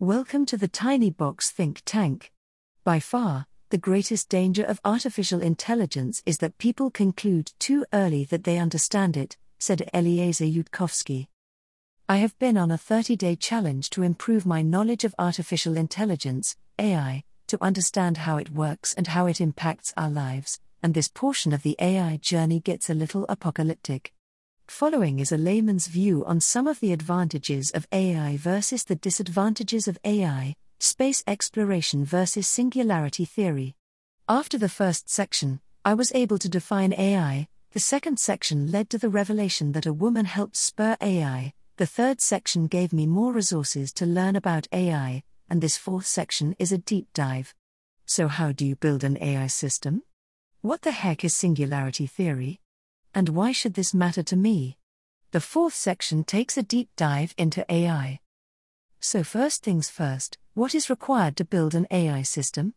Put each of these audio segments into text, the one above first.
Welcome to the Tiny Box Think Tank. By far, the greatest danger of artificial intelligence is that people conclude too early that they understand it, said Eliezer Yudkowsky. I have been on a 30 day challenge to improve my knowledge of artificial intelligence, AI, to understand how it works and how it impacts our lives, and this portion of the AI journey gets a little apocalyptic. Following is a layman's view on some of the advantages of AI versus the disadvantages of AI, space exploration versus singularity theory. After the first section, I was able to define AI, the second section led to the revelation that a woman helped spur AI, the third section gave me more resources to learn about AI, and this fourth section is a deep dive. So, how do you build an AI system? What the heck is singularity theory? And why should this matter to me? The fourth section takes a deep dive into AI. So, first things first, what is required to build an AI system?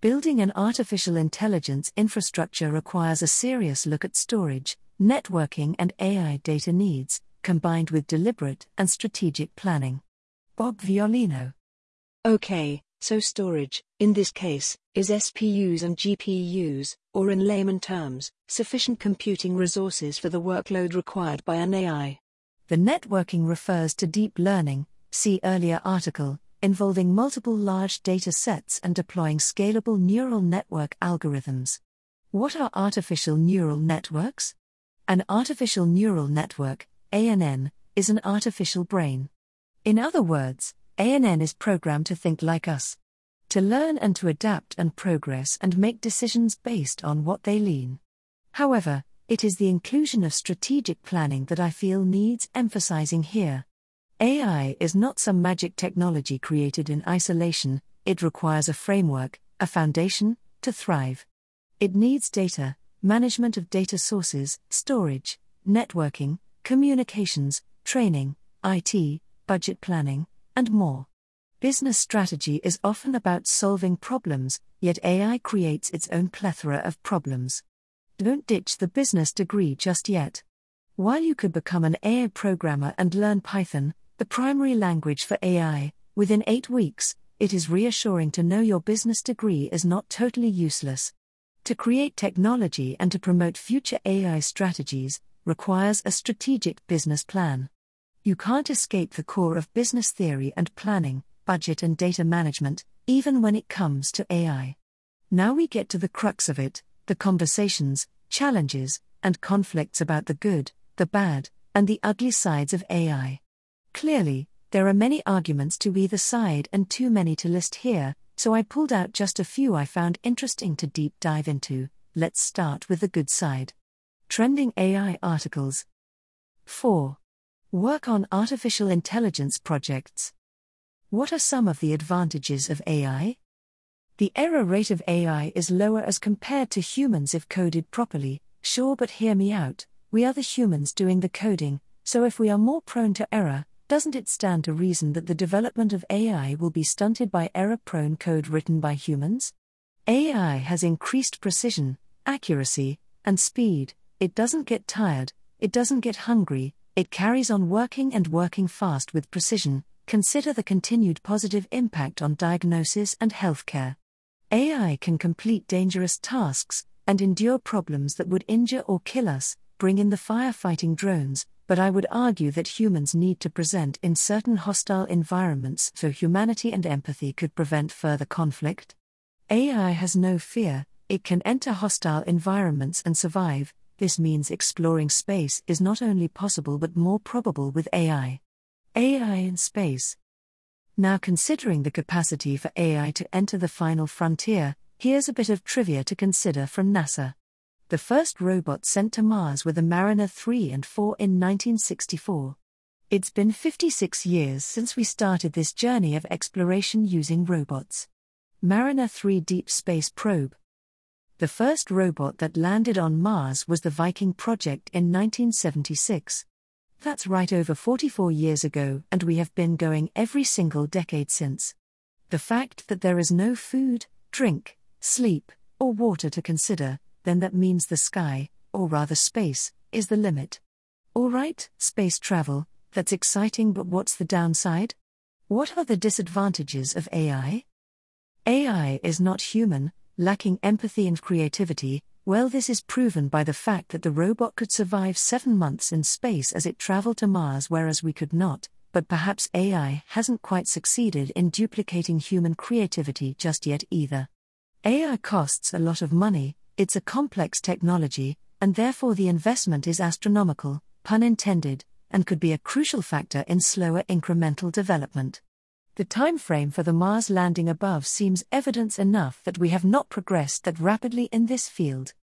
Building an artificial intelligence infrastructure requires a serious look at storage, networking, and AI data needs, combined with deliberate and strategic planning. Bob Violino. Okay, so storage, in this case, is SPUs and GPUs, or in layman terms, sufficient computing resources for the workload required by an AI. The networking refers to deep learning, see earlier article, involving multiple large data sets and deploying scalable neural network algorithms. What are artificial neural networks? An artificial neural network, ANN, is an artificial brain. In other words, ANN is programmed to think like us, to learn and to adapt and progress and make decisions based on what they lean. However, it is the inclusion of strategic planning that I feel needs emphasizing here. AI is not some magic technology created in isolation, it requires a framework, a foundation, to thrive. It needs data, management of data sources, storage, networking, communications, training, IT, budget planning, and more. Business strategy is often about solving problems, yet AI creates its own plethora of problems. Don't ditch the business degree just yet. While you could become an AI programmer and learn Python, the primary language for AI, within eight weeks, it is reassuring to know your business degree is not totally useless. To create technology and to promote future AI strategies, requires a strategic business plan. You can't escape the core of business theory and planning, budget and data management, even when it comes to AI. Now we get to the crux of it the conversations, challenges, and conflicts about the good, the bad, and the ugly sides of AI. Clearly, there are many arguments to either side and too many to list here, so I pulled out just a few I found interesting to deep dive into. Let's start with the good side. Trending AI articles. 4. Work on artificial intelligence projects. What are some of the advantages of AI? The error rate of AI is lower as compared to humans if coded properly, sure, but hear me out. We are the humans doing the coding, so if we are more prone to error, doesn't it stand to reason that the development of AI will be stunted by error prone code written by humans? AI has increased precision, accuracy, and speed, it doesn't get tired, it doesn't get hungry, it carries on working and working fast with precision. Consider the continued positive impact on diagnosis and healthcare. AI can complete dangerous tasks and endure problems that would injure or kill us, bring in the firefighting drones, but I would argue that humans need to present in certain hostile environments so humanity and empathy could prevent further conflict. AI has no fear, it can enter hostile environments and survive, this means exploring space is not only possible but more probable with AI. AI in space. Now, considering the capacity for AI to enter the final frontier, here's a bit of trivia to consider from NASA. The first robots sent to Mars were the Mariner 3 and 4 in 1964. It's been 56 years since we started this journey of exploration using robots. Mariner 3 Deep Space Probe, the first robot that landed on Mars was the Viking project in 1976. That's right over 44 years ago, and we have been going every single decade since. The fact that there is no food, drink, sleep, or water to consider, then that means the sky, or rather space, is the limit. Alright, space travel, that's exciting, but what's the downside? What are the disadvantages of AI? AI is not human, lacking empathy and creativity. Well, this is proven by the fact that the robot could survive seven months in space as it traveled to Mars, whereas we could not. But perhaps AI hasn't quite succeeded in duplicating human creativity just yet either. AI costs a lot of money, it's a complex technology, and therefore the investment is astronomical, pun intended, and could be a crucial factor in slower incremental development. The time frame for the Mars landing above seems evidence enough that we have not progressed that rapidly in this field.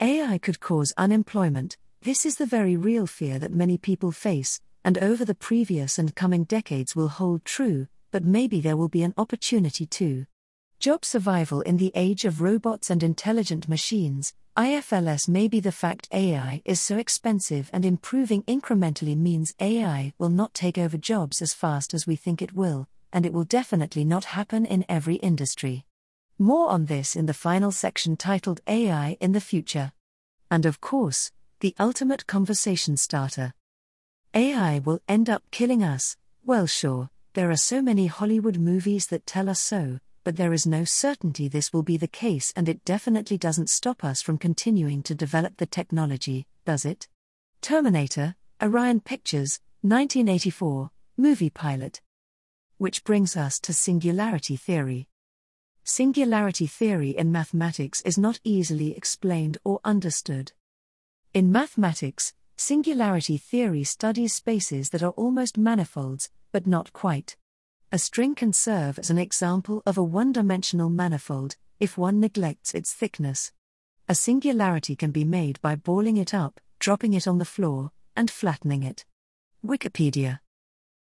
AI could cause unemployment. This is the very real fear that many people face, and over the previous and coming decades will hold true, but maybe there will be an opportunity too. Job survival in the age of robots and intelligent machines, IFLS may be the fact AI is so expensive and improving incrementally means AI will not take over jobs as fast as we think it will, and it will definitely not happen in every industry. More on this in the final section titled AI in the Future. And of course, the ultimate conversation starter. AI will end up killing us. Well, sure, there are so many Hollywood movies that tell us so, but there is no certainty this will be the case, and it definitely doesn't stop us from continuing to develop the technology, does it? Terminator, Orion Pictures, 1984, movie pilot. Which brings us to singularity theory. Singularity theory in mathematics is not easily explained or understood. In mathematics, singularity theory studies spaces that are almost manifolds, but not quite. A string can serve as an example of a one dimensional manifold, if one neglects its thickness. A singularity can be made by balling it up, dropping it on the floor, and flattening it. Wikipedia.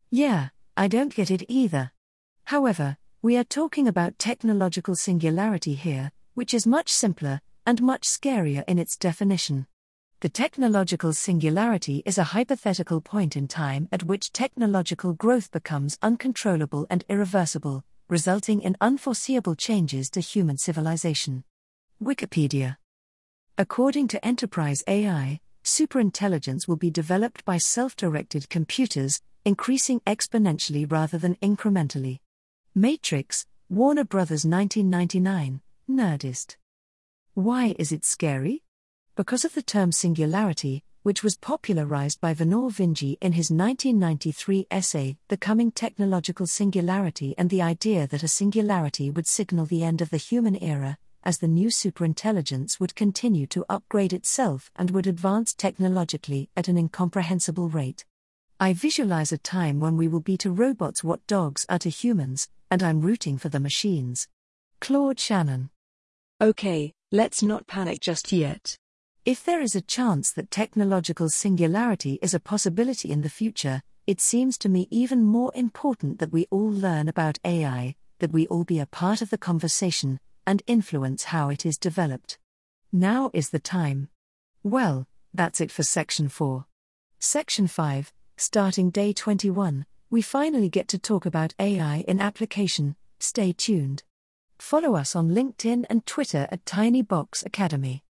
Yeah, I don't get it either. However, we are talking about technological singularity here, which is much simpler and much scarier in its definition. The technological singularity is a hypothetical point in time at which technological growth becomes uncontrollable and irreversible, resulting in unforeseeable changes to human civilization. Wikipedia. According to Enterprise AI, superintelligence will be developed by self directed computers, increasing exponentially rather than incrementally. Matrix, Warner Brothers 1999, Nerdist. Why is it scary? because of the term singularity, which was popularized by Vernor Vinge in his 1993 essay, The Coming Technological Singularity, and the idea that a singularity would signal the end of the human era, as the new superintelligence would continue to upgrade itself and would advance technologically at an incomprehensible rate. I visualize a time when we will be to robots what dogs are to humans, and I'm rooting for the machines. Claude Shannon. Okay, let's not panic just yet. If there is a chance that technological singularity is a possibility in the future, it seems to me even more important that we all learn about AI, that we all be a part of the conversation, and influence how it is developed. Now is the time. Well, that's it for Section 4. Section 5, starting day 21, we finally get to talk about AI in application. Stay tuned. Follow us on LinkedIn and Twitter at TinyBox Academy.